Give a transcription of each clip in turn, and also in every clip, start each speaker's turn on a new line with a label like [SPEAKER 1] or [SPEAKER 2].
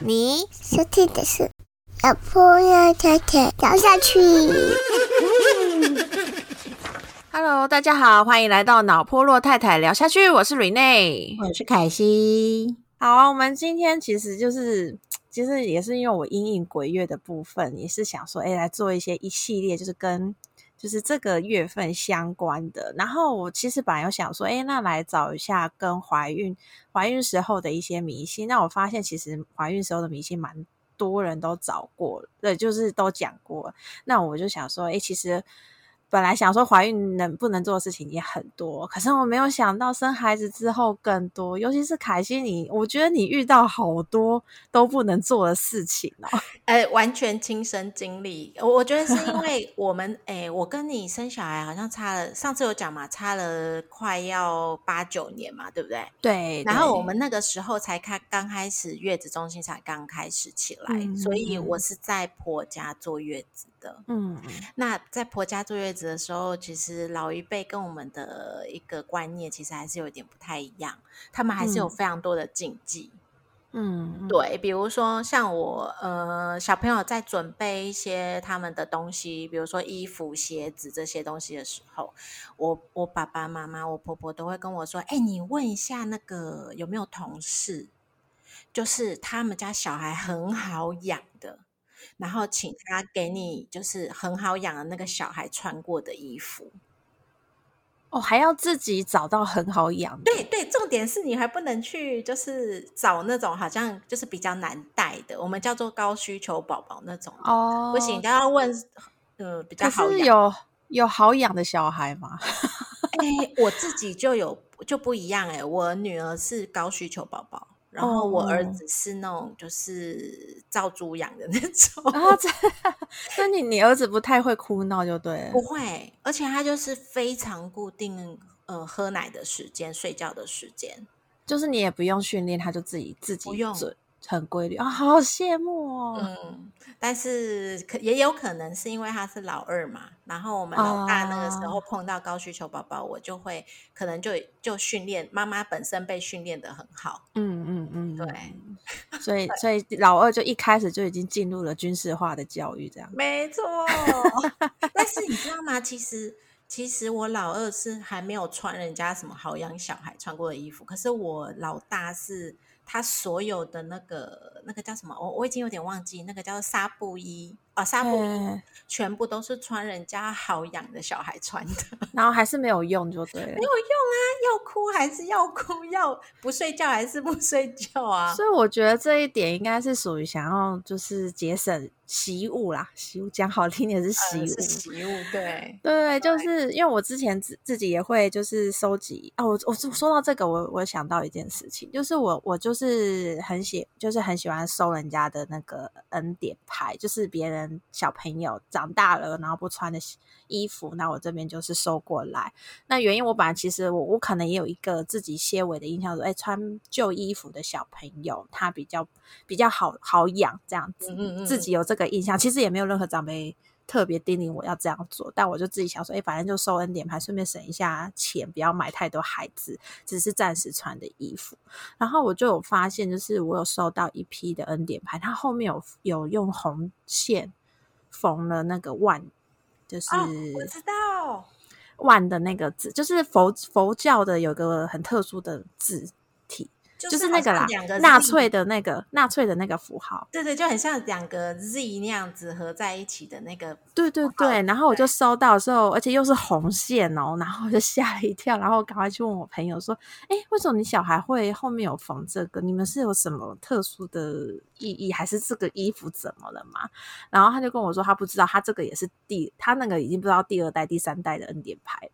[SPEAKER 1] 你收听的是老婆要太太聊下去。
[SPEAKER 2] Hello，大家好，欢迎来到脑波洛太太聊下去，我是 Rene。
[SPEAKER 3] 我是凯西。
[SPEAKER 2] 好，我们今天其实就是，其实也是因为我阴影鬼月的部分，也是想说，哎，来做一些一系列，就是跟就是这个月份相关的。然后我其实本来有想说，哎，那来找一下跟怀孕怀孕时候的一些迷信。那我发现其实怀孕时候的迷信蛮多人都找过了，对，就是都讲过。那我就想说，哎，其实。本来想说怀孕能不能做的事情也很多，可是我没有想到生孩子之后更多，尤其是凯西你，我觉得你遇到好多都不能做的事情哦。
[SPEAKER 3] 呃，完全亲身经历，我我觉得是因为我们，哎，我跟你生小孩好像差了，上次有讲嘛，差了快要八九年嘛，对不对？
[SPEAKER 2] 对。
[SPEAKER 3] 然后我们那个时候才开刚开始月子中心才刚开始起来，
[SPEAKER 2] 嗯
[SPEAKER 3] 所以我是在婆家坐月子的。
[SPEAKER 2] 嗯，
[SPEAKER 3] 那在婆家坐月子的时候，其实老一辈跟我们的一个观念其实还是有点不太一样，他们还是有
[SPEAKER 2] 嗯
[SPEAKER 3] 非常多的禁忌。
[SPEAKER 2] 嗯，
[SPEAKER 3] 对，比如说像我呃小朋友在准备一些他们的东西，比如说衣服、鞋子这些东西的时候，我我爸爸妈妈、我婆婆都会跟我说：“哎，你问一下那个有没有同事，就是他们家小孩很好养的，然后请他给你就是很好养的那个小孩穿过的衣服。”
[SPEAKER 2] 哦，还要自己找到很好养的，
[SPEAKER 3] 对对，重点是你还不能去，就是找那种好像就是比较难带的，我们叫做高需求宝宝那种
[SPEAKER 2] 哦，
[SPEAKER 3] 不行，都要问，呃，比较好养。
[SPEAKER 2] 有有好养的小孩吗？
[SPEAKER 3] 哎，我自己就有就不一样哎、我女儿是高需求宝宝，然后我儿
[SPEAKER 2] 哦
[SPEAKER 3] 子是那种就是照猪养的那种，
[SPEAKER 2] 啊，这，那 你你儿子不太会哭闹就对了
[SPEAKER 3] 不。会，而且他就是非常固定，呃，喝奶的时间、睡觉的时间。
[SPEAKER 2] 就是你也不用训练，他就自己自己
[SPEAKER 3] 不用
[SPEAKER 2] 准很规律啊，好羡慕哦。
[SPEAKER 3] 嗯，但是可也有可能是因为他是老二嘛，然后我们老大那个时候
[SPEAKER 2] 哦
[SPEAKER 3] 碰到高需求宝宝，我就会可能就就训练妈妈本身被训练的很好，
[SPEAKER 2] 嗯嗯嗯，
[SPEAKER 3] 对
[SPEAKER 2] 嗯，所以所以老二就一开始就已经进入了军事化的教育，这样。
[SPEAKER 3] 没错。但是你知道吗？其实其实我老二是还没有穿人家什么好养小孩穿过的衣服，可是我老大是他所有的那个那个叫什么，我我已经有点忘记，那个叫纱布衣。啊，纱布全部都是穿人家好养的小孩穿的。
[SPEAKER 2] 然后还是没有用就对了
[SPEAKER 3] 没有。用啊，要哭还是要哭，要不睡觉还是不睡觉啊？
[SPEAKER 2] 所以我觉得这一点应该是属于想要就是节省习物啦，习物讲好听点是习物。
[SPEAKER 3] 习物，对，
[SPEAKER 2] 对，就是因为我之前自自己也会就是收集啊，我我说到这个，我我想到一件事情，就是我我就是很喜就是很喜欢收人家的那个恩典牌，就是别人小朋友长大了然后不穿的衣服，那我这边就是收过来。那原因我本来其实我我可能也有一个自己些微的印象说，哎，穿旧衣服的小朋友他比较比较好好养这样子，
[SPEAKER 3] 嗯嗯嗯
[SPEAKER 2] 自己有这个印象，其实也没有任何长辈。特别叮咛我要这样做，但我就自己想说，哎、反正就收恩典牌，顺便省一下钱，不要买太多孩子只是暂时穿的衣服。然后我就有发现，就是我有收到一批的恩典牌，它后面有有用红线缝了那个万，就是
[SPEAKER 3] 哦，我知道，
[SPEAKER 2] 万的那个字，就是佛佛教的有个很特殊的字体，
[SPEAKER 3] 就
[SPEAKER 2] 就是那个啦
[SPEAKER 3] 两个，
[SPEAKER 2] 纳粹的那个纳粹的那个符号。
[SPEAKER 3] 对对，就很像两个 Z 那样子合在一起的那个，
[SPEAKER 2] 对对对，然后我就收到的时候，而且又是红线哦，然后我就吓了一跳，然后赶快去问我朋友说：“哎，为什么你小孩会后面有缝这个？你们是有什么特殊的意义，还是这个衣服怎么了嘛？”然后他就跟我说，他不知道，他这个也是第他那个已经不知道第二代、第三代的恩典牌了。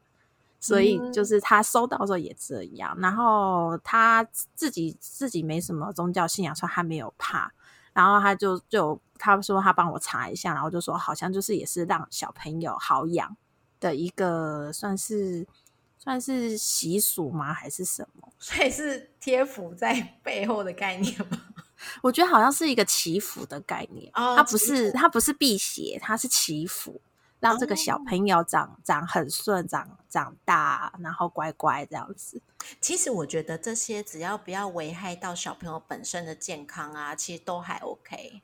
[SPEAKER 2] 所以就是他收到的时候也这样，然后他自己自己没什么宗教信仰，所以他没有怕。然后他就就他说他帮我查一下，然后就说好像就是也是让小朋友好养的一个算是算是习俗吗？还是什么？
[SPEAKER 3] 所以是贴符在背后的概念吗？
[SPEAKER 2] 我觉得好像是一个祈福的概念，
[SPEAKER 3] 哦
[SPEAKER 2] 它不是它不是辟邪，它是祈福，让这个小
[SPEAKER 3] 哦
[SPEAKER 2] 朋友长长很顺，长长大，然后乖乖这样子。
[SPEAKER 3] 其实我觉得这些只要不要危害到小朋友本身的健康啊，其实都还 OK。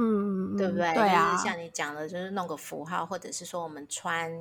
[SPEAKER 2] 嗯，嗯
[SPEAKER 3] 对不对？
[SPEAKER 2] 对啊，
[SPEAKER 3] 就是像你讲的，就是弄个符号，或者是说我们穿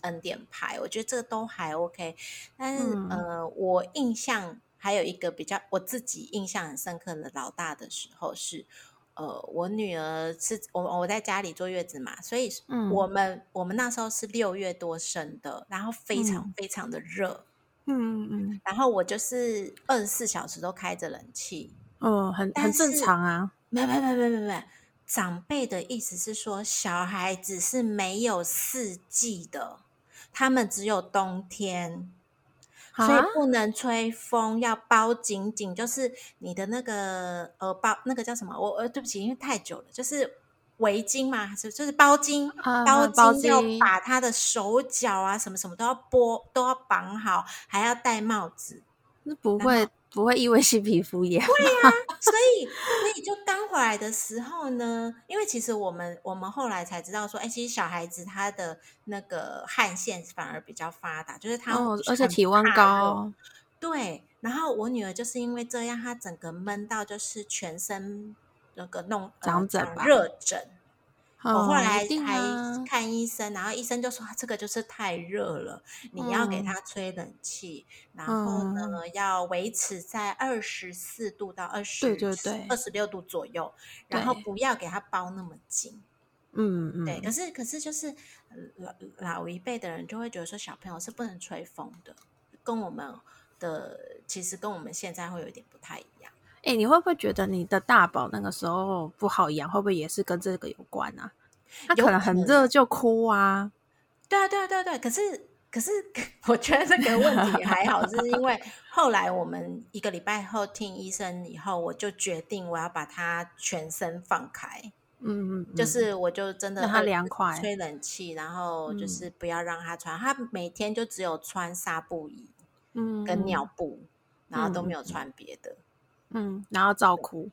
[SPEAKER 3] 恩典牌，我觉得这个都还 OK。但是、
[SPEAKER 2] 嗯
[SPEAKER 3] 呃，我印象还有一个比较我自己印象很深刻的老大的时候是，呃，我女儿是我我在家里坐月子嘛，所以
[SPEAKER 2] 嗯。
[SPEAKER 3] 我们、我们那时候是六月多生的，然后非常
[SPEAKER 2] 嗯。
[SPEAKER 3] 非常的热，
[SPEAKER 2] 嗯嗯嗯。
[SPEAKER 3] 然后我就是二十四小时都开着冷气，
[SPEAKER 2] 嗯，很很正常啊。
[SPEAKER 3] 没没没没没没，长辈的意思是说，小孩子是没有四季的，他们只有冬天，所以
[SPEAKER 2] 啊
[SPEAKER 3] 不能吹风，要包紧紧，就是你的那个呃包那个叫什么？我呃对不起，因为太久了，就是。围巾嘛，还是就是包巾，包巾要把他的手脚啊，什么什么都要剥，都要绑好，还要戴帽子。
[SPEAKER 2] 那不会不会异位性皮肤炎？
[SPEAKER 3] 所以，所以就刚回来的时候呢，因为其实我们我们后来才知道说，哎，其实小孩子他的那个汗腺反而比较发达，就是他
[SPEAKER 2] 哦，而且体温高，
[SPEAKER 3] 对，然后我女儿就是因为这样，她整个闷到就是全身那个弄呃长
[SPEAKER 2] 长疹吧
[SPEAKER 3] 热疹。我
[SPEAKER 2] 哦
[SPEAKER 3] 后来还
[SPEAKER 2] 啊。
[SPEAKER 3] 看医生，然后医生就说这个就是太热了，你要给
[SPEAKER 2] 嗯。
[SPEAKER 3] 他吹冷气，然后呢要维持在二十四度到二十
[SPEAKER 2] 对对对
[SPEAKER 3] 二十六度左右，然后不要给他包那么紧。
[SPEAKER 2] 嗯嗯，
[SPEAKER 3] 对，可是可是就是呃老老一辈的人就会觉得说小朋友是不能吹风的，跟我们的其实跟我们现在会有点不太一样。
[SPEAKER 2] 哎、你会不会觉得你的大宝那个时候不好养，会不会也是跟这个有关啊？他
[SPEAKER 3] 有
[SPEAKER 2] 可能很热就哭啊。
[SPEAKER 3] 对啊，对啊，对啊，对啊。可是，可是，我觉得这个问题还好，是因为后来我们一个礼拜后听医生以后，我就决定我要把它全身放开，
[SPEAKER 2] 嗯嗯，嗯
[SPEAKER 3] 就是我就真的
[SPEAKER 2] 让它
[SPEAKER 3] 二
[SPEAKER 2] 凉快
[SPEAKER 3] 吹冷气，然后就
[SPEAKER 2] 嗯
[SPEAKER 3] 是不要让他穿，他每天就只有穿纱布衣
[SPEAKER 2] 嗯
[SPEAKER 3] 跟尿布，然后都
[SPEAKER 2] 嗯
[SPEAKER 3] 没有穿别的。
[SPEAKER 2] 嗯，然后照哭，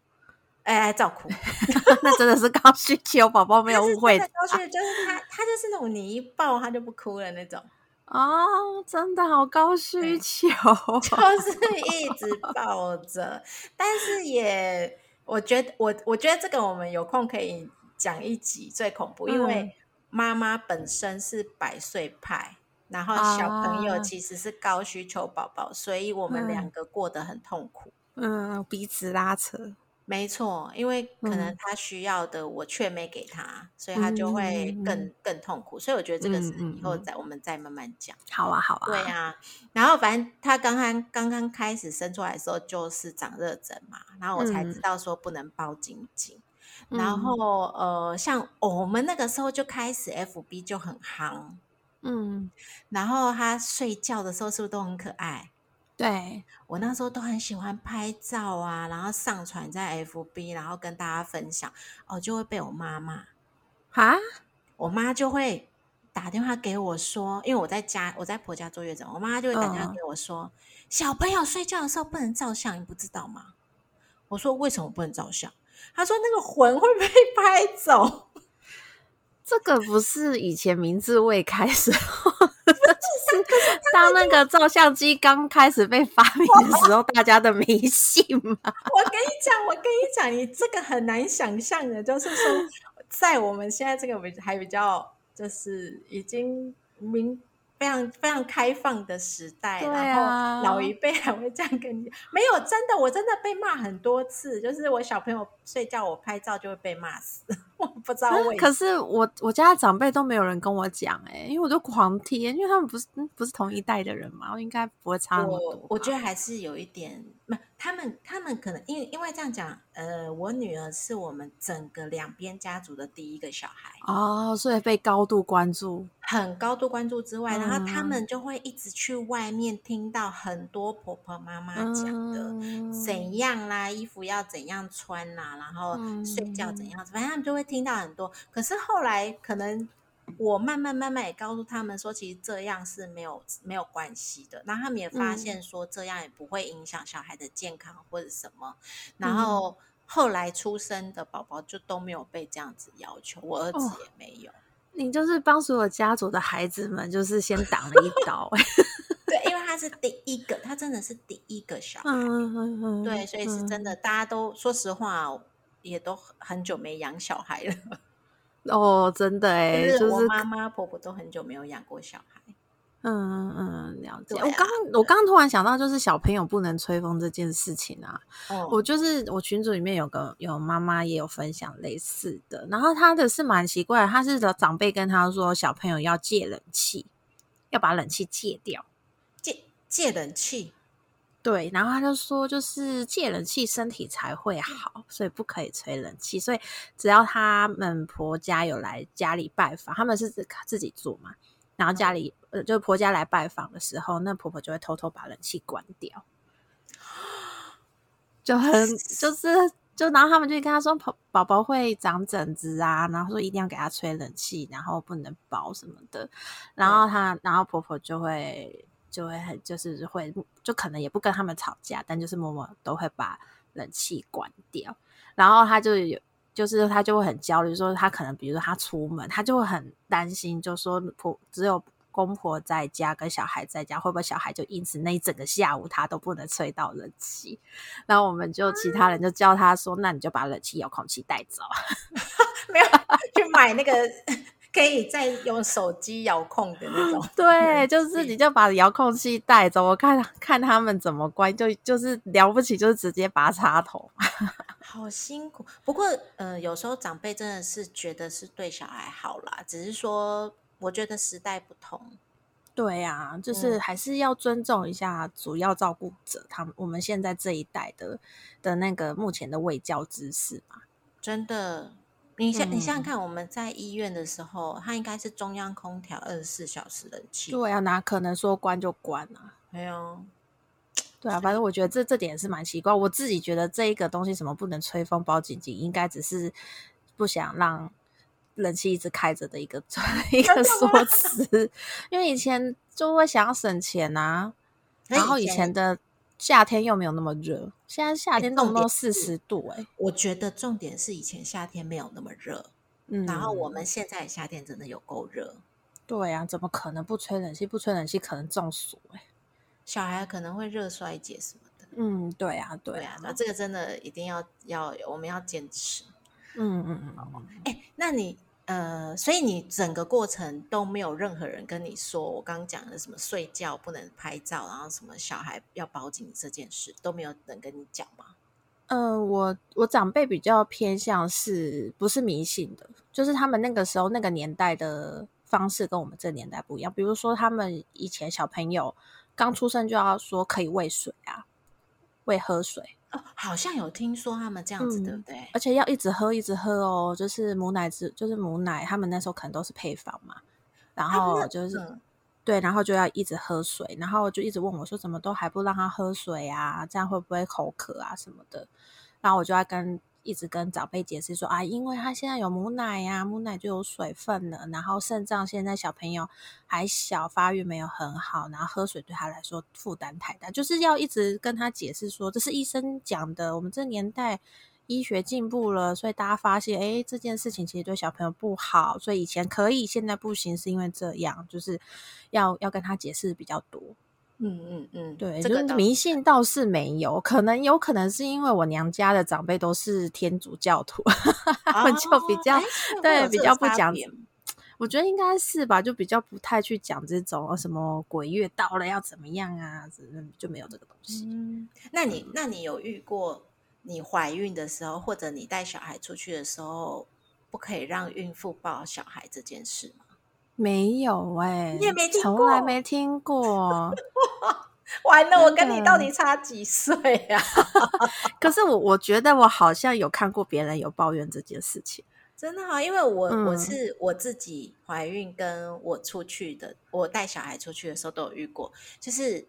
[SPEAKER 3] 哎，哎照哭，
[SPEAKER 2] 那真的是高需求，宝宝没有误会
[SPEAKER 3] 高兴就是他，他就是那种你一抱他就不哭了那种。
[SPEAKER 2] 哦，真的好高需
[SPEAKER 3] 对
[SPEAKER 2] 求，
[SPEAKER 3] 就是一直抱着，但是也，我觉得我我觉得这个我们有空可以讲一集最恐怖，因
[SPEAKER 2] 嗯
[SPEAKER 3] 为妈妈本身是百岁派，然后小朋友
[SPEAKER 2] 啊
[SPEAKER 3] 其实是高需求宝宝，所以我们
[SPEAKER 2] 嗯
[SPEAKER 3] 两个过得很痛苦。
[SPEAKER 2] 嗯，彼此拉扯，
[SPEAKER 3] 没错，因为可能
[SPEAKER 2] 嗯。
[SPEAKER 3] 他需要的我却没给他，所以他就会
[SPEAKER 2] 嗯
[SPEAKER 3] 更、更痛苦。所以我觉得这个是以后
[SPEAKER 2] 嗯。
[SPEAKER 3] 再我们再慢慢讲。
[SPEAKER 2] 好啊好啊，
[SPEAKER 3] 对呀、然后反正他刚刚刚刚开始生出来的时候就是长热疹嘛，然后我才知
[SPEAKER 2] 嗯。
[SPEAKER 3] 道说不能包紧紧。
[SPEAKER 2] 嗯。
[SPEAKER 3] 然后呃，像我们那个时候就开始 FB 就很夯，
[SPEAKER 2] 嗯，
[SPEAKER 3] 然后他睡觉的时候是不是都很可爱？
[SPEAKER 2] 对，
[SPEAKER 3] 我那时候都很喜欢拍照啊，然后上传在 FB，然后跟大家分享，哦，就会被我妈骂。
[SPEAKER 2] 啊，
[SPEAKER 3] 我妈就会打电话给我说，因为我在家，我在婆家坐月子，我妈就会打电话
[SPEAKER 2] 嗯
[SPEAKER 3] 给我说，小朋友睡觉的时候不能照相，你不知道吗？我说为什么不能照相？她说那个魂会被 拍走。
[SPEAKER 2] 这个不是以前名字未开始候，就是 当那个照相机刚开始被发明的时候，大家的迷信嘛。
[SPEAKER 3] 我跟你讲，我跟你讲，你这个很难想象的，就是说，在我们现在这个比还比较，就是已经明非常非常开放的时代，
[SPEAKER 2] 对
[SPEAKER 3] 然后
[SPEAKER 2] 啊
[SPEAKER 3] 老一辈还会这样跟你讲，没有真的，我真的被骂很多次，就是我小朋友睡觉我拍照就会被骂死，我 不知道为什么。
[SPEAKER 2] 可是我我家的长辈都没有人跟我讲哎、因为我都狂贴，因为他们不是嗯不是同一代的人嘛，应该不会差那么多。
[SPEAKER 3] 我我觉得还是有一点，不，他们他们可能因为因为这样讲，呃，我女儿是我们整个两边家族的第一个小孩，
[SPEAKER 2] 哦，所以被高度关注。
[SPEAKER 3] 很高度关注之外，然后他
[SPEAKER 2] 嗯
[SPEAKER 3] 们就会一直去外面听到很多婆婆妈妈讲的。
[SPEAKER 2] 嗯
[SPEAKER 3] 怎样啦？衣服要怎样穿啦？然后睡觉怎样？反正他们就会听到很多。可是后来可能我慢慢慢慢也告诉他们说，其实这样是没有没有关系的。然后他们也发现说，这样也不会影响小孩的健康或者什么。然后后来出生的宝宝就都没有被这样子要求，我儿子
[SPEAKER 2] 哦
[SPEAKER 3] 也没有。
[SPEAKER 2] 你就是帮所有家族的孩子们，就是先挡了一刀、欸。
[SPEAKER 3] 对，因为他是第一个，他真的是第一个小孩。
[SPEAKER 2] 嗯嗯嗯，
[SPEAKER 3] 对，所以是真的，大家都说实话，也都很久没养小孩了。
[SPEAKER 2] 哦，真的 哎、
[SPEAKER 3] 就是我妈妈、婆婆都很久没有养过小孩。
[SPEAKER 2] 嗯嗯，了解。我刚我刚突然想到，就是小朋友不能吹风这件事情啊。
[SPEAKER 3] 哦
[SPEAKER 2] 我就是我群组里面有个有妈妈也有分享类似的，然后她的是蛮奇怪的，她是的长辈跟她说，小朋友要戒冷气，要把冷气戒掉。
[SPEAKER 3] 戒戒冷气，
[SPEAKER 2] 对，然后他就说，就是借冷气身体才会好，所以不可以吹冷气。所以只要他们婆家有来家里拜访，他们是自自己住嘛，然后家里呃，就婆家来拜访的时候，那婆婆就会偷偷把冷气关掉，就很就是就然后他们就跟他说，宝宝宝会长疹子啊，然后说一定要给他吹冷气，然后不能包什么的，然后他然后婆婆就会。就会很就是会就可能也不跟他们吵架，但就是默默都会把冷气关掉。然后他就有就是他就会很焦虑，说他可能比如说他出门，他就会很担心，就说婆只有公婆在家跟小孩在家，会不会小孩就因此那一整个下午他都不能吹到冷气？然后我们就其他人就教他说，那你就把冷气遥控器带走。
[SPEAKER 3] 没有去买那个可以再用手机遥控的那种。
[SPEAKER 2] 对，就是你就把遥控器带走，我看 看他们怎么关，就就是了不起，就是直接拔插头。
[SPEAKER 3] 好辛苦，不过呃，有时候长辈真的是觉得是对小孩好啦，只是说我觉得时代不同，
[SPEAKER 2] 对啊，就是
[SPEAKER 3] 嗯
[SPEAKER 2] 还是要尊重一下主要照顾者，他们我们现在这一代的的那个目前的卫教知识嘛。
[SPEAKER 3] 真的。你想，你想想
[SPEAKER 2] 嗯
[SPEAKER 3] 看，我们在医院的时候，它应该是中央空调二十四小时冷气。
[SPEAKER 2] 对啊，哪可能说关就关啊？
[SPEAKER 3] 没有，
[SPEAKER 2] 对啊，反正我觉得这这点是蛮奇怪。我自己觉得这一个东西什么不能吹风包紧紧，应该只是不想让冷气一直开着的一个 一个说辞，因为以前就会想要省钱啊，然后以前的夏天又没有那么热，现在夏天动不动四十度、欸，哎，
[SPEAKER 3] 我觉得重点是以前夏天没有那么热，
[SPEAKER 2] 嗯，
[SPEAKER 3] 然后我们现在夏天真的有够热，
[SPEAKER 2] 对啊，怎么可能不吹冷气？不吹冷气可能中暑、欸，哎，
[SPEAKER 3] 小孩可能会热衰竭什么的。
[SPEAKER 2] 嗯，对啊，对
[SPEAKER 3] 对啊，那这个真的一定要要我们要坚持。
[SPEAKER 2] 嗯嗯嗯嗯，
[SPEAKER 3] 哎，那你呃，所以你整个过程都没有任何人跟你说我刚刚讲的什么睡觉不能拍照，然后什么小孩要包紧这件事都没有人跟你讲吗？
[SPEAKER 2] 嗯，我我长辈比较偏向是不是迷信的，就是他们那个时候那个年代的方式跟我们这年代不一样。比如说，他们以前小朋友刚出生就要说可以喂水啊，喂喝水，
[SPEAKER 3] 哦，好像有听说他们这样子，
[SPEAKER 2] 嗯
[SPEAKER 3] 对不对？
[SPEAKER 2] 而且要一直喝一直喝哦，就是母奶汁就是母奶，他们那时候可能都是配方嘛，然后就是。
[SPEAKER 3] 嗯
[SPEAKER 2] 对，然后就要一直喝水，然后就一直问我说，怎么都还不让他喝水啊？这样会不会口渴啊什么的？然后我就要跟一直跟长辈解释说啊，因为他现在有母奶呀、母奶就有水分了，然后肾脏现在小朋友还小，发育没有很好，然后喝水对他来说负担太大，就是要一直跟他解释说，这是医生讲的，我们这年代。医学进步了，所以大家发现，哎，这件事情其实对小朋友不好，所以以前可以，现在不行，是因为这样，就是要要跟他解释比较多。
[SPEAKER 3] 嗯嗯嗯，
[SPEAKER 2] 对，
[SPEAKER 3] 这个
[SPEAKER 2] 迷信倒是没有，可能有可能是因为我娘家的长辈都是天主教徒，他们就比较、对比较不讲我觉得应该是吧，就比较不太去讲这种呃什么鬼月到了要怎么样啊，就没有这个东西。
[SPEAKER 3] 嗯，那你那你有遇过你怀孕的时候，或者你带小孩出去的时候，不可以让孕妇抱小孩这件事吗？
[SPEAKER 2] 没有哎、
[SPEAKER 3] 你也没听过
[SPEAKER 2] 从来没听过。
[SPEAKER 3] 完了，我跟你到底差几岁啊？
[SPEAKER 2] 可是我我觉得我好像有看过别人有抱怨这件事情。
[SPEAKER 3] 真的哈，因为我、我
[SPEAKER 2] 嗯
[SPEAKER 3] 是我自己怀孕，跟我出去的，我带小孩出去的时候都有遇过，就是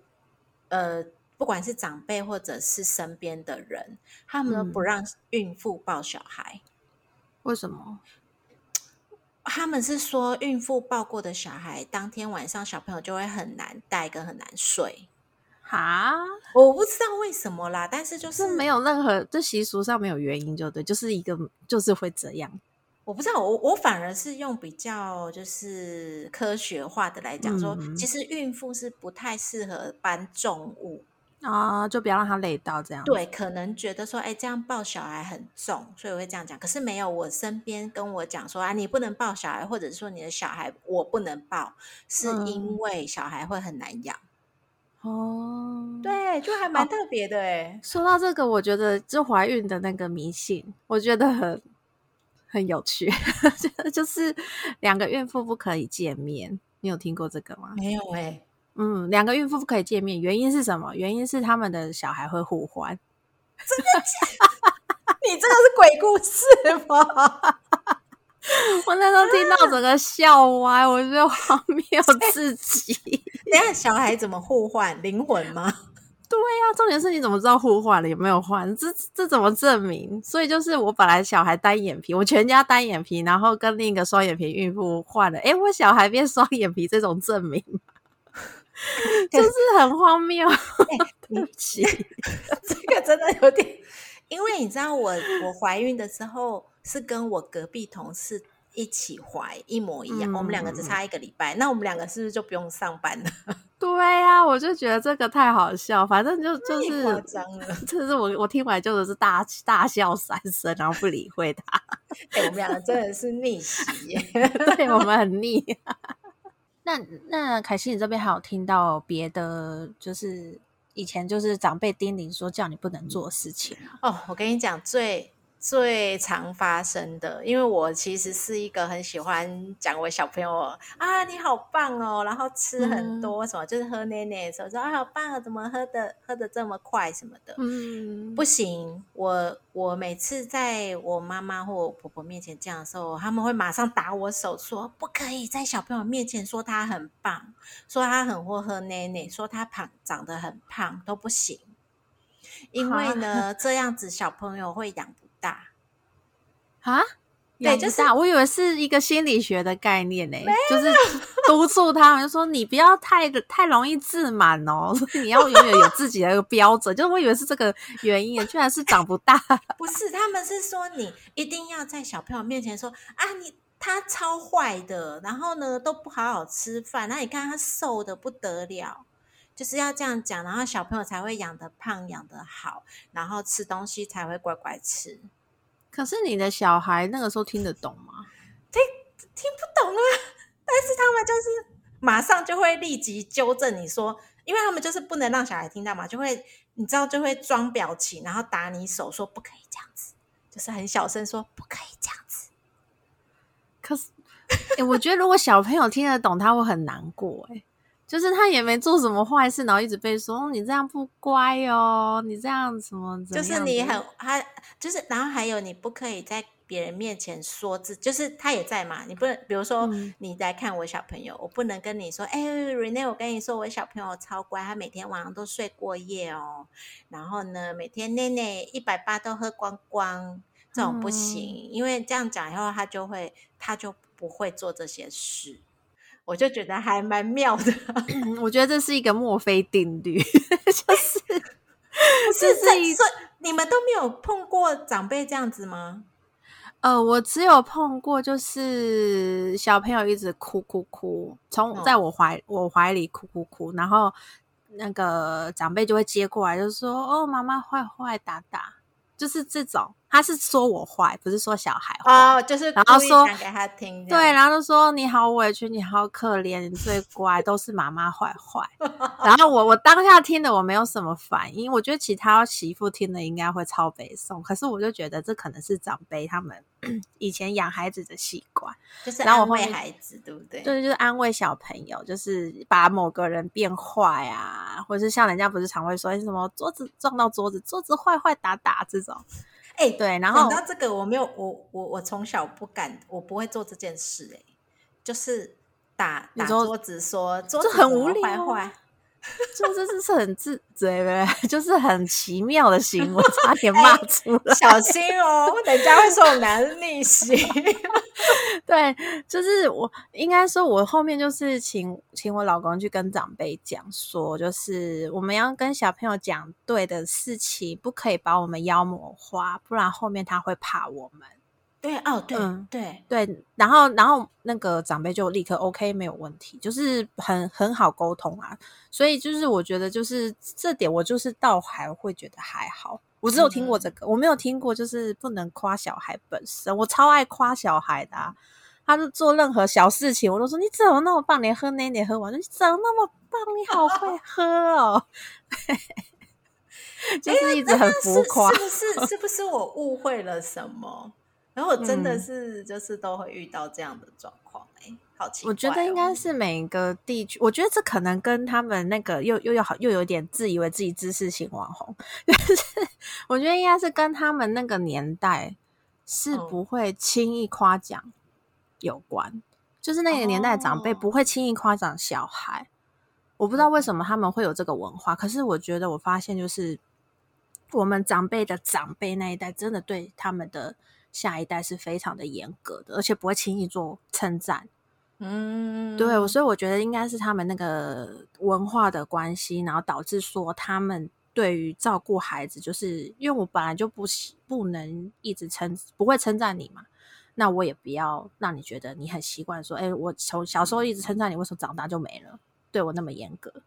[SPEAKER 3] 呃，不管是长辈或者是身边的人，他们都不
[SPEAKER 2] 嗯
[SPEAKER 3] 让孕妇抱小孩。
[SPEAKER 2] 为什么？
[SPEAKER 3] 他们是说，孕妇抱过的小孩，当天晚上小朋友就会很难带跟很难睡。
[SPEAKER 2] 哈，
[SPEAKER 3] 我不知道为什么啦，但是就是
[SPEAKER 2] 是没有任何这习俗上没有原因，就对，就是一个就是会这样。
[SPEAKER 3] 我不知道，我我反而是用比较就是科学化的来讲说，
[SPEAKER 2] 嗯
[SPEAKER 3] 其实孕妇是不太适合搬重物，
[SPEAKER 2] 啊、就不要让他累到这样。，
[SPEAKER 3] 对，可能觉得说，哎，这样抱小孩很重，所以我会这样讲。可是没有，我身边跟我讲说啊，你不能抱小孩，或者是说你的小孩我不能抱，是因
[SPEAKER 2] 嗯
[SPEAKER 3] 为小孩会很难养。
[SPEAKER 2] 哦，。
[SPEAKER 3] 对，就还蛮特别的哎。
[SPEAKER 2] 说到这个，我觉得就怀孕的那个迷信，我觉得很很有趣，就是两个孕妇不可以见面。你有听过这个吗？
[SPEAKER 3] 没有哎，
[SPEAKER 2] 嗯，两个孕妇不可以见面，原因是什么？原因是他们的小孩会互换。
[SPEAKER 3] 你这个是鬼故事吗？
[SPEAKER 2] 我那时候听到整个笑歪，我觉得荒谬至极。
[SPEAKER 3] 等一下小孩怎么互换灵魂吗？
[SPEAKER 2] 对呀、重点是你怎么知道互换了有没有换？这这怎么证明？所以就是我本来小孩单眼皮，我全家单眼皮，然后跟另一个双眼皮孕妇换了，诶，我小孩变双眼皮，这种证明 就是很荒谬。对不起，
[SPEAKER 3] 这个真的有点，因为你知道我我怀孕的时候是跟我隔壁同事一起怀，一模一样，我们两个只差一个礼拜，那我们两个是不是就不用上班了？
[SPEAKER 2] 对呀、我就觉得这个太好笑，反正就就
[SPEAKER 3] 是夸
[SPEAKER 2] 是。
[SPEAKER 3] 张了！
[SPEAKER 2] 这是我我听完就是大大笑三声，然后不理会他。
[SPEAKER 3] 哎、我们两个真的是逆袭耶！
[SPEAKER 2] 对我们很腻。那那凯西，你这边还有听到别的，就是以前就是长辈叮咛说叫你不能做事情？
[SPEAKER 3] 哦，我跟你讲，最最常发生的，因为我其实是一个很喜欢讲我小朋友啊，你好棒哦，然后吃很多什么，就是喝奶奶的时候说啊，好棒啊，怎么喝的喝的这么快什么的。
[SPEAKER 2] 嗯，
[SPEAKER 3] 不行，我我每次在我妈妈或我婆婆面前这样的时候，他们会马上打我手说，不可以在小朋友面前说他很棒，说他很会喝奶奶，说他胖长得很胖都不行，因为呢这样子小朋友会养不大。
[SPEAKER 2] 啊，
[SPEAKER 3] 对就是
[SPEAKER 2] 大我以为是一个心理学的概念呢、就是督促他们，说你不要太 太容易自满哦，你要永远有自己的一个标准。就是我以为是这个原因，居然是长不大。
[SPEAKER 3] 不是，他们是说你一定要在小朋友面前说啊，你他超坏的，然后呢都不好好吃饭，那你看他瘦的不得了，就是要这样讲，然后小朋友才会养得胖，养得好，然后吃东西才会乖乖吃。
[SPEAKER 2] 可是你的小孩那个时候听得懂吗？
[SPEAKER 3] 听不懂啊，但是他们就是马上就会立即纠正你说，因为他们就是不能让小孩听到嘛，就会你知道就会装表情，然后打你手说不可以这样子，就是很小声说不可以这样子。
[SPEAKER 2] 可是，欸我觉得如果小朋友听得懂，他会很难过、欸。就是他也没做什么坏事，然后一直被说、哦你这样不乖哦，你这样什么怎
[SPEAKER 3] 就是你很他就是，然后还有你不可以在别人面前说自，就是他也在嘛，你不能，比如说
[SPEAKER 2] 嗯
[SPEAKER 3] 你来看我小朋友，我不能跟你说，哎、e n e 我跟你说，我小朋友超乖，他每天晚上都睡过夜哦，然后呢，每天奶奶一百八都喝光光，这种不行，因为这样讲以后，他就会他就不会做这些事。我就觉得还蛮妙的，
[SPEAKER 2] 嗯 我觉得这是一个墨菲定律，就是
[SPEAKER 3] 是
[SPEAKER 2] 这是一
[SPEAKER 3] 所以你们都没有碰过长辈这样子吗？
[SPEAKER 2] 呃，我只有碰过，就是小朋友一直哭哭哭，从
[SPEAKER 3] 哦
[SPEAKER 2] 在我怀我怀里哭哭哭，然后那个长辈就会接过来，就说：“哦，妈妈坏坏打打。”就是这种，他是说我坏，不是说小孩坏。
[SPEAKER 3] 哦，就是
[SPEAKER 2] 然后说
[SPEAKER 3] 给他听，
[SPEAKER 2] 对，，然后就说你好委屈，你好可怜，你最乖，都是妈妈坏坏。然后我我当下听的我没有什么反应，我觉得其他媳妇听的应该会超北宋，可是我就觉得这可能是长辈他们 以前养孩子的习惯，
[SPEAKER 3] 就是安慰
[SPEAKER 2] 然后我后面
[SPEAKER 3] 孩子，对不对？
[SPEAKER 2] 对，就是安慰小朋友，就是把某个人变坏啊，或者是像人家不是常会说哎什么桌子撞到桌子，桌子坏坏打打这种，
[SPEAKER 3] 哎、
[SPEAKER 2] 对，然后
[SPEAKER 3] 讲到这个，我没有，我我我从小不敢，我不会做这件事、哎，就是打打桌子说桌
[SPEAKER 2] 这
[SPEAKER 3] 子
[SPEAKER 2] 很无聊啊
[SPEAKER 3] 坏坏，
[SPEAKER 2] 就这这是很自对呗？就是很奇妙的行为，差点 骂出来。
[SPEAKER 3] 小心哦，人家会说我们俩是逆袭。
[SPEAKER 2] 对，就是我应该说，我后面就是请请我老公去跟长辈讲说，就是我们要跟小朋友讲对的事情，不可以把我们妖魔化，不然后面他会怕我们。
[SPEAKER 3] 对哦，对、
[SPEAKER 2] 嗯
[SPEAKER 3] 对，
[SPEAKER 2] 对，然后然后那个长辈就立刻 OK 没有问题，就是很很好沟通啊。所以就是我觉得就是这点，我就是倒还会觉得还好。我只有听过这个，我没有听过就是不能夸小孩本身。我超爱夸小孩的、啊，他就做任何小事情，我都说你怎么那么棒，连喝奶奶喝完，你怎么那么棒，你好会 喝哦。就是一直很浮夸，
[SPEAKER 3] 是不是？是不是我误会了什么？然后我真的
[SPEAKER 2] 嗯。
[SPEAKER 3] 是就是都会遇到这样的状况，哎，好奇怪、哦。
[SPEAKER 2] 我觉得应该是每个地区，我觉得这可能跟他们那个又又又好又有点自以为自己知识型网红，就是我觉得应该是跟他们那个年代是
[SPEAKER 3] 嗯。
[SPEAKER 2] 不会轻易夸奖有关，就是那个年代的长辈
[SPEAKER 3] 哦。
[SPEAKER 2] 不会轻易夸奖小孩。我不知道为什么他们会有这个文化，可是我觉得我发现就是我们长辈的长辈那一代，真的对他们的下一代是非常的严格的，而且不会轻易做称赞。
[SPEAKER 3] 嗯，
[SPEAKER 2] 对，所以我觉得应该是他们那个文化的关系，然后导致说他们对于照顾孩子，就是因为我本来就不喜不能一直称不会称赞你嘛，那我也不要让你觉得你很习惯说，哎，我从小时候一直称赞你，为什么长大就没了？对我那么严格，
[SPEAKER 3] 哦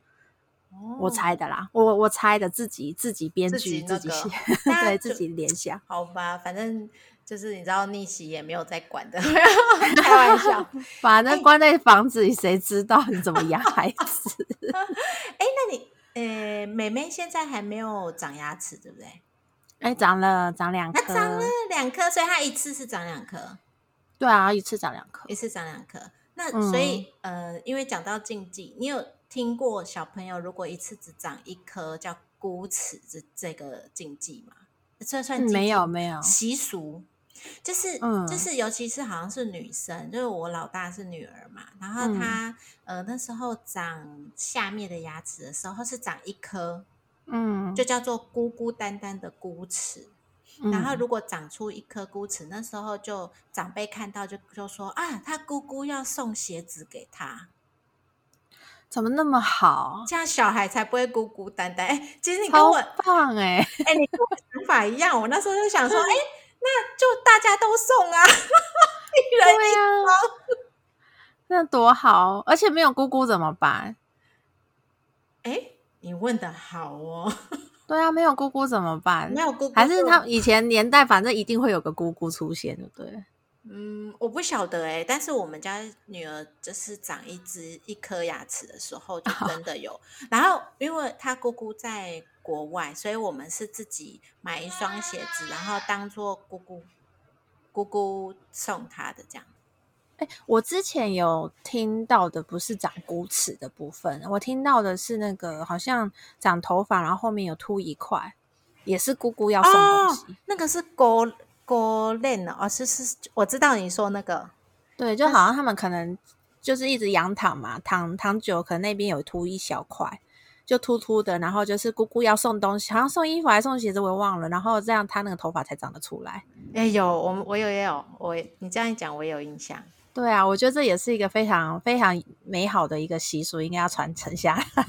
[SPEAKER 2] 我猜的啦，我我猜的，自己自己编
[SPEAKER 3] 自
[SPEAKER 2] 剧自己写，
[SPEAKER 3] 那
[SPEAKER 2] 对自己联想。
[SPEAKER 3] 好吧，反正就是你知道逆袭也没有在管的，开玩笑。
[SPEAKER 2] 反正关在房子里，谁知道你怎么养孩子？
[SPEAKER 3] 哎，那你呃，妹妹现在还没有长牙齿，对不对？
[SPEAKER 2] 哎，长了长两颗，
[SPEAKER 3] 她长了两颗，所以她一次是长两颗，
[SPEAKER 2] 对啊，一次长两颗
[SPEAKER 3] 一。次长两颗。那
[SPEAKER 2] 嗯
[SPEAKER 3] 所以、呃，因为讲到禁忌，你有听过小朋友如果一次只长一颗叫孤齿这这个禁忌吗？这算
[SPEAKER 2] 没有没有。
[SPEAKER 3] 习俗，就是、
[SPEAKER 2] 嗯。
[SPEAKER 3] 就是，尤其是好像是女生，就是我老大是女儿嘛，然后
[SPEAKER 2] 嗯。
[SPEAKER 3] 她、呃那时候长下面的牙齿的时候是长一颗，
[SPEAKER 2] 嗯，
[SPEAKER 3] 就叫做孤孤单单的孤齿。然后如果长出一颗孤齿，那时候就长辈看到就就说啊，他姑姑要送鞋子给他，
[SPEAKER 2] 怎么那么好，
[SPEAKER 3] 这样小孩才不会孤孤单单。哎，其实你跟
[SPEAKER 2] 超
[SPEAKER 3] 我哎，
[SPEAKER 2] 棒哎、
[SPEAKER 3] 你跟我想法一样。我那时候就想说，哎，那就大家都送啊，一人
[SPEAKER 2] 对
[SPEAKER 3] 一
[SPEAKER 2] 啊，那多好！而且没有姑姑怎么办？
[SPEAKER 3] 哎，你问的好哦，
[SPEAKER 2] 对啊，没有姑姑怎么办
[SPEAKER 3] 没？有姑姑
[SPEAKER 2] 还是他以前年代，反正一定会有个姑姑出现，对不对？
[SPEAKER 3] 嗯，我不晓得哎、但是我们家女儿就是长一只一颗牙齿的时候，就真的有。然后因为她姑姑在国外，所以我们是自己买一双鞋子，然后当做姑姑姑姑送她的这样。
[SPEAKER 2] 哎，我之前有听到的不是长骨齿的部分，我听到的是那个好像长头发，然后后面有凸一块，也是姑姑要送东西。
[SPEAKER 3] 那个是狗狗链哦，是是，我知道你说那个。
[SPEAKER 2] 对，就好像他们可能就是一直仰躺嘛，躺躺久，可能那边有凸一小块，就秃秃的，然后就是姑姑要送东西，好像送衣服还是送鞋子，我也忘了，然后这样他那个头发才长得出来。
[SPEAKER 3] 哎，有我们我有也有我你这样一讲，我也有印象。
[SPEAKER 2] 对啊，我觉得这也是一个非常非常美好的一个习俗，应该要传承下来。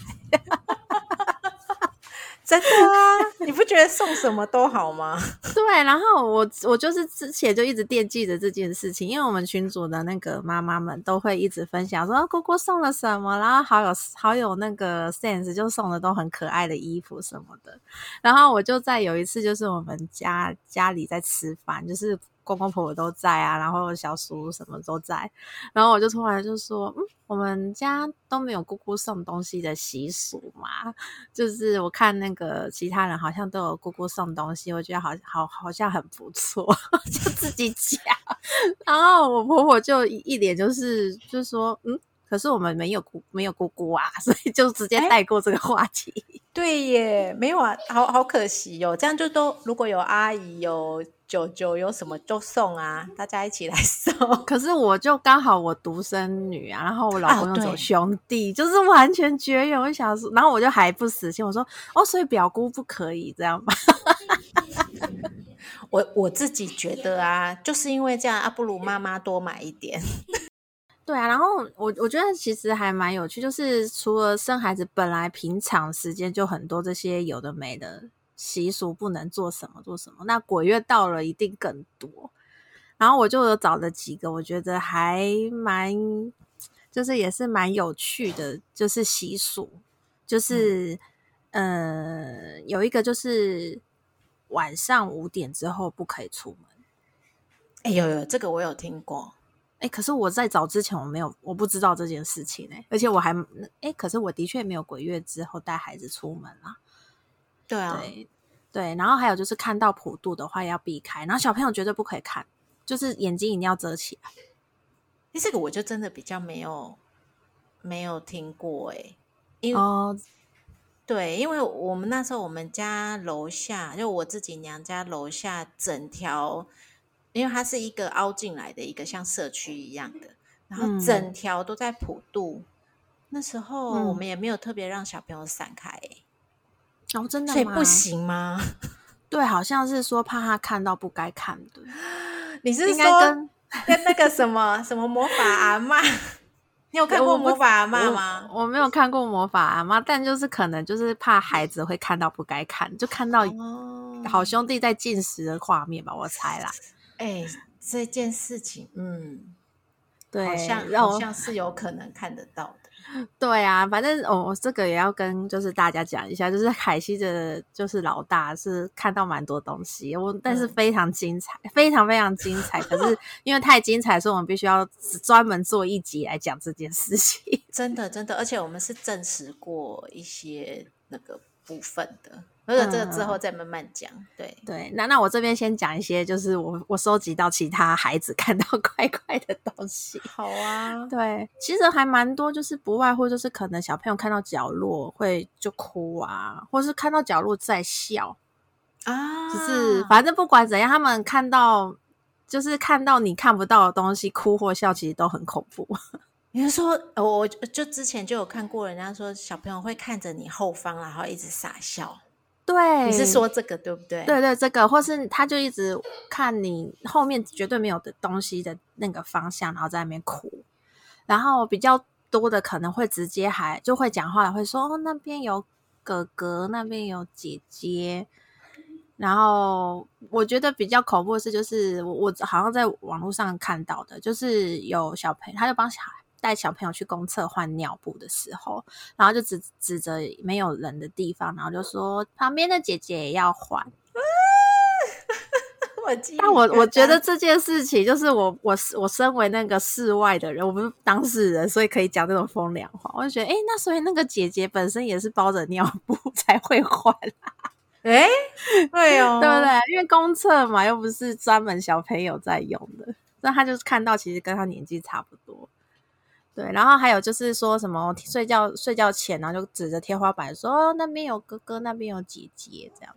[SPEAKER 3] 真的啊，你不觉得送什么都好吗？
[SPEAKER 2] 对，然后我我就是之前就一直惦记着这件事情，因为我们群组的那个妈妈们都会一直分享说啊姑姑送了什么，然后好有好有那个 sense，就送的都很可爱的衣服什么的。然后我就在有一次，就是我们家家里在吃饭，就是公公婆婆都在啊，然后小叔什么都在，然后我就突然就说，嗯，我们家都没有姑姑送东西的习俗嘛，就是我看那个其他人好像都有姑姑送东西，我觉得好好好像很不错，就自己讲。然后我婆婆就一脸就是就说，嗯，可是我们没有姑没有姑姑啊，所以就直接
[SPEAKER 3] 哎
[SPEAKER 2] 带过这个话题。
[SPEAKER 3] 对耶，没有啊，好好可惜哦。这样就都如果有阿姨、有舅舅、有什么就送啊，大家一起来送。
[SPEAKER 2] 可是我就刚好我独生女啊，然后我老公又
[SPEAKER 3] 对
[SPEAKER 2] 走兄弟，就是完全绝缘。我想说，然后我就还不死心，我说哦，所以表姑不可以这样吧？
[SPEAKER 3] 我我自己觉得啊，就是因为这样啊，不如妈妈多买一点。
[SPEAKER 2] 对啊，然后我我觉得其实还蛮有趣，就是除了生孩子，本来平常时间就很多这些有的没的习俗，不能做什么做什么，那鬼月到了一定更多。然后我就有找了几个，我觉得还蛮，就是也是蛮有趣的，就是习俗，就是呃，有一个就是晚上五点之后不可以出门。
[SPEAKER 3] 哎有有，这个我有听过。
[SPEAKER 2] 哎，可是我在早之前我没有，我不知道这件事情哎，而且我还哎，可是我的确没有鬼月之后带孩子出门啦。
[SPEAKER 3] 对啊，
[SPEAKER 2] 对对，然后还有就是看到普渡的话要避开，然后小朋友绝对不可以看，就是眼睛一定要遮起来。
[SPEAKER 3] 哎，这个我就真的比较没有没有听过哎，因为
[SPEAKER 2] 哦，
[SPEAKER 3] 对，因为我们那时候我们家楼下就我自己娘家楼下整条。因为它是一个凹进来的一个像社区一样的，然后整条都在普渡。那时候我们也没有特别让小朋友散开，
[SPEAKER 2] 哦，真的，
[SPEAKER 3] 所以不行吗？
[SPEAKER 2] 对，好像是说怕他看到不该看的。
[SPEAKER 3] 你是说跟跟那个什么什么魔法阿妈？你有看过魔法阿妈吗？
[SPEAKER 2] 我没有看过魔法阿妈，但就是可能就是怕孩子会看到不该看，就看到好兄弟在进食的画面吧，我猜啦。
[SPEAKER 3] 哎，这件事情，嗯，
[SPEAKER 2] 对，
[SPEAKER 3] 好像好像是有可能看得到的。
[SPEAKER 2] 对啊，反正我这个也要跟就是大家讲一下，就是海西的，就是老大是看到蛮多东西，我但是非常精彩，非常非常精彩。可是 因为太精彩，所以我们必须要专门做一集来讲这件事情。
[SPEAKER 3] 真的，真的，而且我们是证实过一些那个部分的。或者这个之后再慢慢讲，对
[SPEAKER 2] 对，那那我这边先讲一些，就是我我收集到其他孩子看到 怪怪的东西。
[SPEAKER 3] 好啊，
[SPEAKER 2] 对，其实还蛮多，就是不外乎就是可能小朋友看到角落会就哭啊，或是看到角落在笑
[SPEAKER 3] 啊，
[SPEAKER 2] 就是反正不管怎样，他们看到就是看到你看不到的东西，哭或笑，其实都很恐怖。
[SPEAKER 3] 你是说，我就之前就有看过人家说，小朋友会看着你后方，然后一直傻笑。
[SPEAKER 2] 对，
[SPEAKER 3] 你是说这个对不对？
[SPEAKER 2] 对对，这个，或是他就一直看你后面绝对没有的东西的那个方向，然后在那边哭。然后比较多的可能会直接还就会讲话，会说哦那边有哥哥，那边有姐姐。然后我觉得比较恐怖的是，就是我我好像在网络上看到的，就是有小朋友，他就帮小孩。带小朋友去公厕换尿布的时候，然后就指指着没有人的地方，然后就说旁边的姐姐也要换。
[SPEAKER 3] 我
[SPEAKER 2] 但我我觉得这件事情就是我我我身为那个室外的人，我不是当事人，所以可以讲这种风凉话。我就觉得，哎，那所以那个姐姐本身也是包着尿布 才会换啊？
[SPEAKER 3] 哎，对哦，
[SPEAKER 2] 对不对？因为公厕嘛，又不是专门小朋友在用的，那他就是看到其实跟他年纪差不多。对，然后还有就是说什么睡觉睡觉前，然后就指着天花板说：“那边有哥哥，那边有姐姐。”这样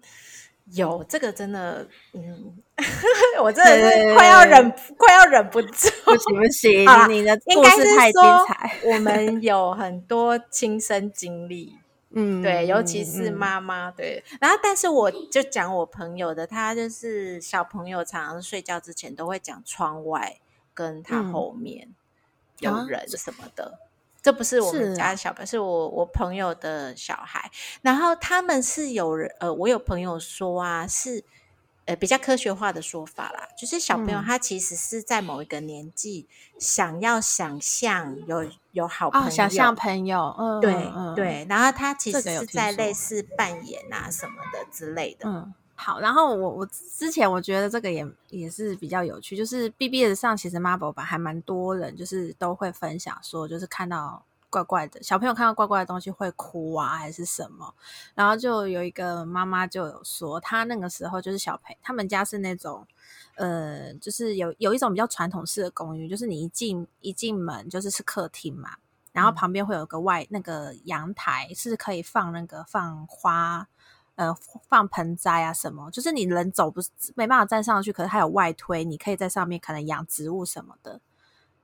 [SPEAKER 3] 有这个真的，嗯，我真的是快要忍快要忍不住，
[SPEAKER 2] 不行不行，你的故事太精彩。
[SPEAKER 3] 我们有很多亲身经历，
[SPEAKER 2] 嗯，
[SPEAKER 3] 对，尤其是妈妈，对。然后，但是我就讲我朋友的，他就是小朋友常常睡觉之前都会讲窗外跟他后面。有人什么的，这不是我们家小朋友，是我我朋友的小孩。然后他们是有人，呃，我有朋友说啊，是呃比较科学化的说法啦，就是小朋友他其实是在某一个年纪想要想象有有好朋友，
[SPEAKER 2] 想象朋友，嗯，
[SPEAKER 3] 对对。然后他其实是在类似扮演啊什么的之类的，
[SPEAKER 2] 嗯。好，然后我我之前我觉得这个也也是比较有趣，就是 BBS 上其实 Marble 版还蛮多人就是都会分享说，就是看到怪怪的小朋友看到怪怪的东西会哭啊，还是什么。然后就有一个妈妈就有说，她那个时候就是小朋他们家是那种呃，就是有有一种比较传统式的公寓，就是你一进一进门就是是客厅嘛，然后旁边会有个外那个阳台是可以放那个放花。呃，放盆栽啊什么，就是你人走不是没办法站上去，可是它有外推，你可以在上面可能养植物什么的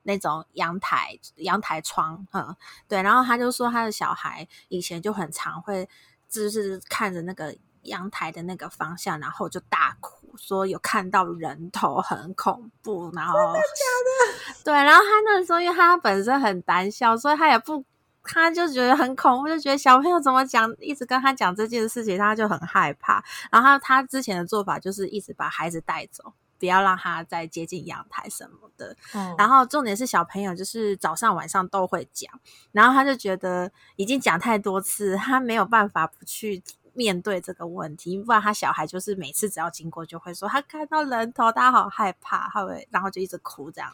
[SPEAKER 2] 那种阳台阳台窗，嗯，对。然后他就说他的小孩以前就很常会，就是看着那个阳台的那个方向，然后就大哭，说有看到人头，很恐怖，然后真的假的？对，然后他那时候因为他本身很胆小，所以他也不。他就觉得很恐怖，就觉得小朋友怎么讲，一直跟他讲这件事情，他就很害怕。然后他之前的做法就是一直把孩子带走，不要让他再接近阳台什么的。嗯然后重点是小朋友就是早上晚上都会讲，然后他就觉得已经讲太多次，他没有办法不去面对这个问题，不然他小孩就是每次只要经过就会说他看到人头，他好害怕，他会然后就一直哭这样。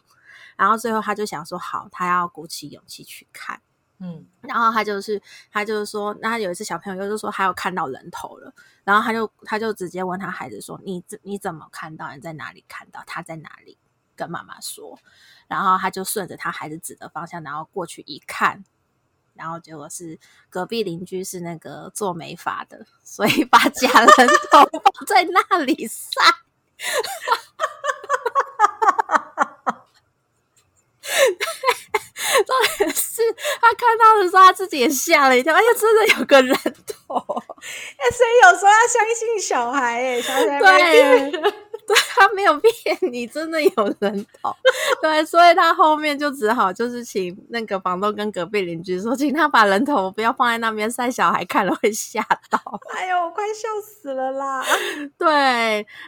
[SPEAKER 2] 然后最后他就想说好，他要鼓起勇气去看。嗯，然后他就是他就是说，那有一次小朋友就说他有看到人头了，然后他就他就直接问他孩子说：“你你怎么看到？你在哪里看到？他在哪里？”跟妈妈说，然后他就顺着他孩子指的方向，然后过去一看，然后结果是隔壁邻居是那个做美发的，所以把假人头放在那里晒。重点是他看到的时候，他自己也吓了一跳。哎呀，真的有个人头！
[SPEAKER 3] 哎，所以有时候要相信小孩，哎，小孩
[SPEAKER 2] 对，对他没有骗你，真的有人头。对，所以他后面就只好就是请那个房东跟隔壁邻居说，请他把人头不要放在那边晒，小孩看了会吓到。
[SPEAKER 3] 哎呦，我快笑死了啦！
[SPEAKER 2] 对，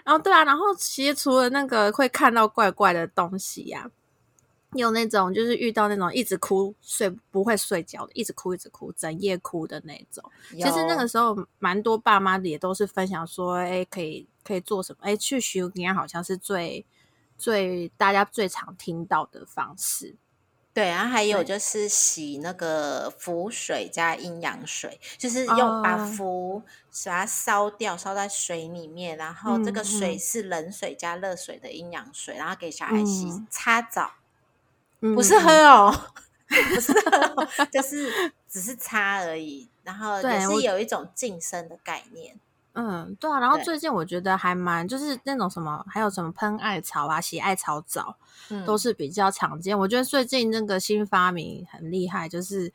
[SPEAKER 2] 然后对啊，然后其实除了那个会看到怪怪的东西呀。有那种就是遇到那种一直哭睡不会睡觉的，一直哭一直哭整夜哭的那种。其实那个时候蛮多爸妈也都是分享说，哎，可以可以做什么？哎，去修肝好像是最最大家最常听到的方式。
[SPEAKER 3] 对，然后还有就是洗那个符水加阴阳水，就是用把符把它烧掉，烧在水里面，然后这个水是冷水加热水的阴阳水，然后给小孩洗擦澡。不是喝哦，不是喝，就是只是擦而已。然后也是有一种晋升的概念。
[SPEAKER 2] 嗯，对啊。然后最近我觉得还蛮，就是那种什么，还有什么喷艾草啊、洗艾草澡，都是比较常见。我觉得最近那个新发明很厉害，就是。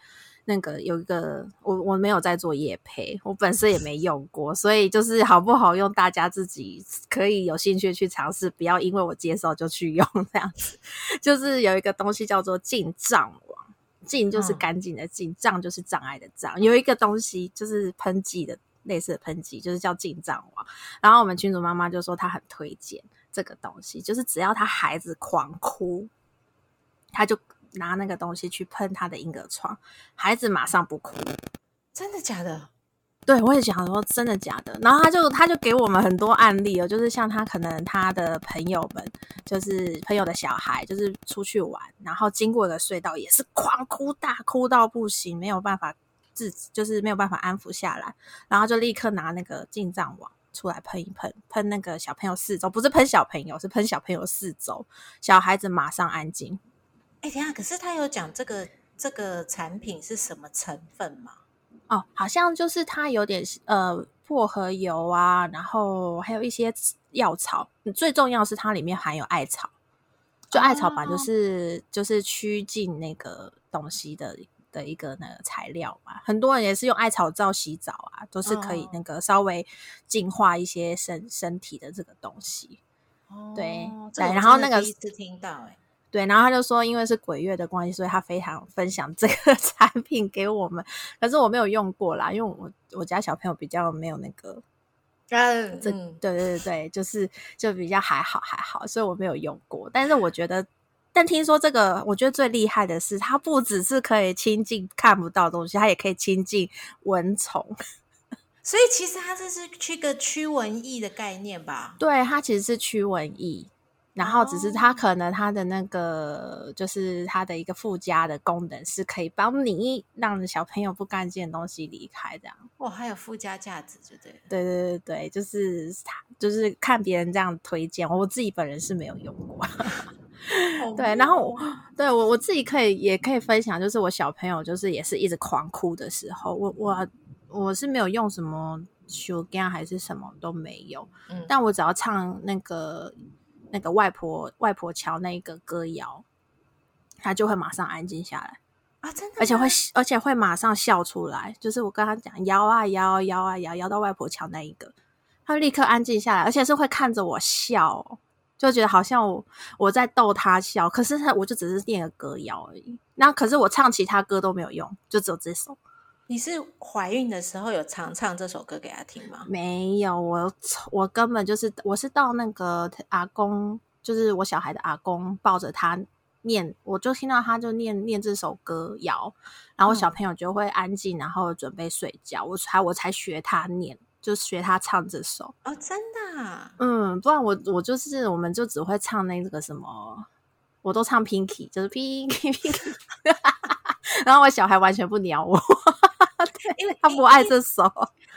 [SPEAKER 2] 那个有一个我我没有在做夜配，我本身也没用过，所以就是好不好用，大家自己可以有兴趣去尝试，不要因为我介绍就去用 这样子。就是有一个东西叫做进障网，进就是干净的进，障就是障碍的障。有一个东西就是喷剂的类似的喷剂，就是叫进障网。然后我们群主妈妈就说她很推荐这个东西，就是只要她孩子狂哭，她就。拿那个东西去喷他的婴儿床，孩子马上不哭。
[SPEAKER 3] 真的假的？
[SPEAKER 2] 对，我也想说真的假的。然后他就他就给我们很多案例哦，就是像他可能他的朋友们，就是朋友的小孩，就是出去玩，然后经过一个隧道，也是狂哭大哭到不行，没有办法自，就是没有办法安抚下来，然后就立刻拿那个进藏网出来喷一喷，喷那个小朋友四周，不是喷小朋友，是喷小朋友四周，小孩子马上安静。
[SPEAKER 3] 哎，等下，可是他有讲这个这个产品是什么成分吗？
[SPEAKER 2] 哦，好像就是它有点呃薄荷油啊，然后还有一些药草。最重要是它里面含有艾草，就艾草吧，就是就是驱进那个东西的的一个那个材料嘛。很多人也是用艾草皂洗澡啊，都是可以那个稍微净化一些身身体的这个东西。
[SPEAKER 3] 哦，
[SPEAKER 2] 对
[SPEAKER 3] 对，
[SPEAKER 2] 然后那个
[SPEAKER 3] 第一次听到，哎。
[SPEAKER 2] 对，然后他就说，因为是鬼月的关系，所以他非常分享这个 产品给我们。可是我没有用过啦，因为我我家小朋友比较没有那个，
[SPEAKER 3] 嗯，
[SPEAKER 2] 这对对对对，就是就比较还好还好，所以我没有用过。但是我觉得，但听说这个，我觉得最厉害的是，它不只是可以亲近看不到东西，它也可以亲近蚊虫。
[SPEAKER 3] 所以其实它这是驱个驱蚊液的概念吧？
[SPEAKER 2] 对，它其实是驱蚊液。然后只是它可能它的那个就是它的一个附加的功能是可以帮你让小朋友不干净的东西离开这样。
[SPEAKER 3] 哇，还有附加价值，对对
[SPEAKER 2] 对对对对，就是他就是看别人这样推荐，我自己本人是没有用过。对，然后对我我自己可以也可以分享，就是我小朋友就是也是一直狂哭的时候，我我我是没有用什么修肝还是什么都没有，嗯，但我只要唱那个。那个外婆外婆桥那一个歌谣，他就会马上安静下来
[SPEAKER 3] 啊！真的，
[SPEAKER 2] 而且会而且会马上笑出来。就是我跟他讲摇啊摇摇啊摇，摇到外婆桥那一个，他立刻安静下来，而且是会看着我笑哦，就觉得好像我我在逗他笑，可是他我就只是念个歌谣而已。那可是我唱其他歌都没有用，就只有这首。
[SPEAKER 3] 你是怀孕的时候有常唱这首歌给他听吗？
[SPEAKER 2] 没有，我我根本就是我是到那个阿公，就是我小孩的阿公抱着他念，我就听到他就念念这首歌谣，然后小朋友就会安静，然后准备睡觉，我才我才学他念，就学他唱这首。
[SPEAKER 3] 哦，真的啊？
[SPEAKER 2] 嗯，不然我我就是我们就只会唱那个什么，我都唱 Pinky，就是 Pinky Pinky，然后我小孩完全不鸟我。
[SPEAKER 3] 因为
[SPEAKER 2] 他不爱这首，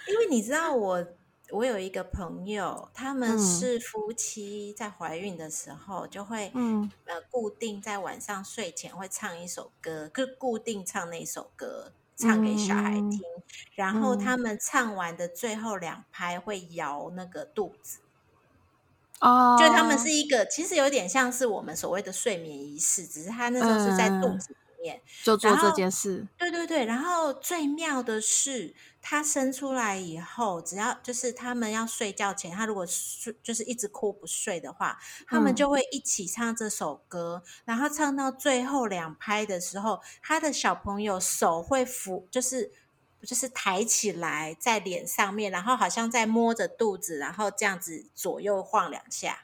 [SPEAKER 3] 因为你知道我，我有一个朋友，他们是夫妻，在怀孕的时候就会，嗯，呃，固定在晚上睡前会唱一首歌，就固定唱那首歌，唱给小孩听，然后他。们唱完的最后两拍会摇那个肚子，
[SPEAKER 2] 哦，
[SPEAKER 3] 就他们是一个，其实有点像是我们所谓的睡眠仪式，只是他那时候是在肚子。
[SPEAKER 2] 就做这件事，
[SPEAKER 3] 对对对。然后最妙的是，他生出来以后，只要就是他们要睡觉前，他如果睡就是一直哭不睡的话，他们就会一起唱这首歌。然后唱到最后两拍的时候，他的小朋友手会扶，就是就是抬起来在脸上面，然后好像在摸着肚子，然后这样子左右晃两下。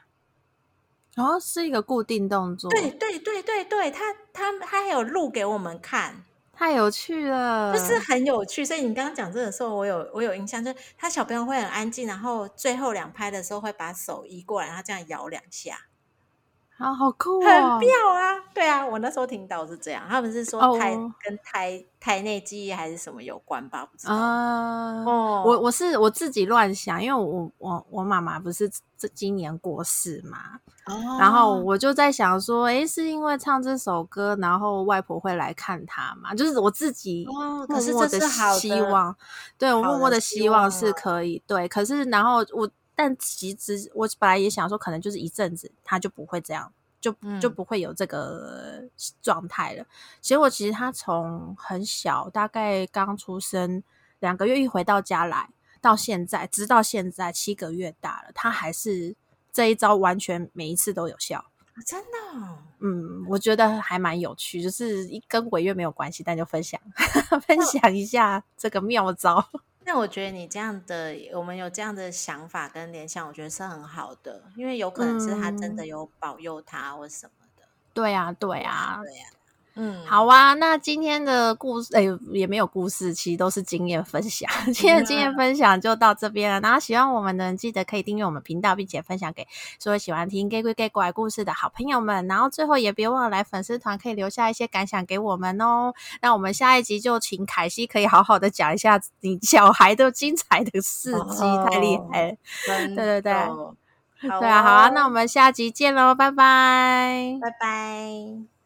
[SPEAKER 2] 哦，是一个固定动作。
[SPEAKER 3] 对对对对对，他他他还有录给我们看，
[SPEAKER 2] 太有趣了，
[SPEAKER 3] 就是很有趣。所以你刚刚讲这个时候，我有我有印象，就是他小朋友会很安静，然后最后两拍的时候会把手移过来，然后这样摇两下。
[SPEAKER 2] 啊，好酷，
[SPEAKER 3] 很妙啊！对啊，我那时候听到是这样，他们是说胎跟胎胎内记忆还是什么有关吧？不知道啊。
[SPEAKER 2] 哦，我我是我自己乱想，因为我我我妈妈不是这今年过世嘛，哦，然后我就在想说，哎，是因为唱这首歌，然后外婆会来看她嘛？就是我自己默默的希望，对我默默的希望是可以对，可是然后我。但其实我本来也想说，可能就是一阵子，他就不会这样，就就不会有这个状态了。结果其实他从很小，大概刚出生两个月，一回到家来，到现在，直到现在七个月大了，他还是这一招完全每一次都有效。
[SPEAKER 3] 真的？
[SPEAKER 2] 嗯，我觉得还蛮有趣，就是一跟鬼月没有关系，但就分享 分享一下这个妙招。
[SPEAKER 3] 那我觉得你这样的，我们有这样的想法跟联想，我觉得是很好的，因为有可能是他真的有保佑他或什么的。
[SPEAKER 2] 对呀，对呀，
[SPEAKER 3] 对呀。嗯，
[SPEAKER 2] 好啊，那今天的故事，哎，也没有故事，其实都是经验分享。今天的经验分享就到这边了。然后喜欢我们的人，记得可以订阅我们频道，并且分享给所有喜欢听 gay 鬼 gay 怪故事的好朋友们。然后最后也别忘了来粉丝团，可以留下一些感想给我们哦。那我们下一集就请凯西可以好好的讲一下你小孩的精彩的事迹，太厉害了。对对对，对啊，好啊，那我们下集见喽，拜拜，
[SPEAKER 3] 拜拜。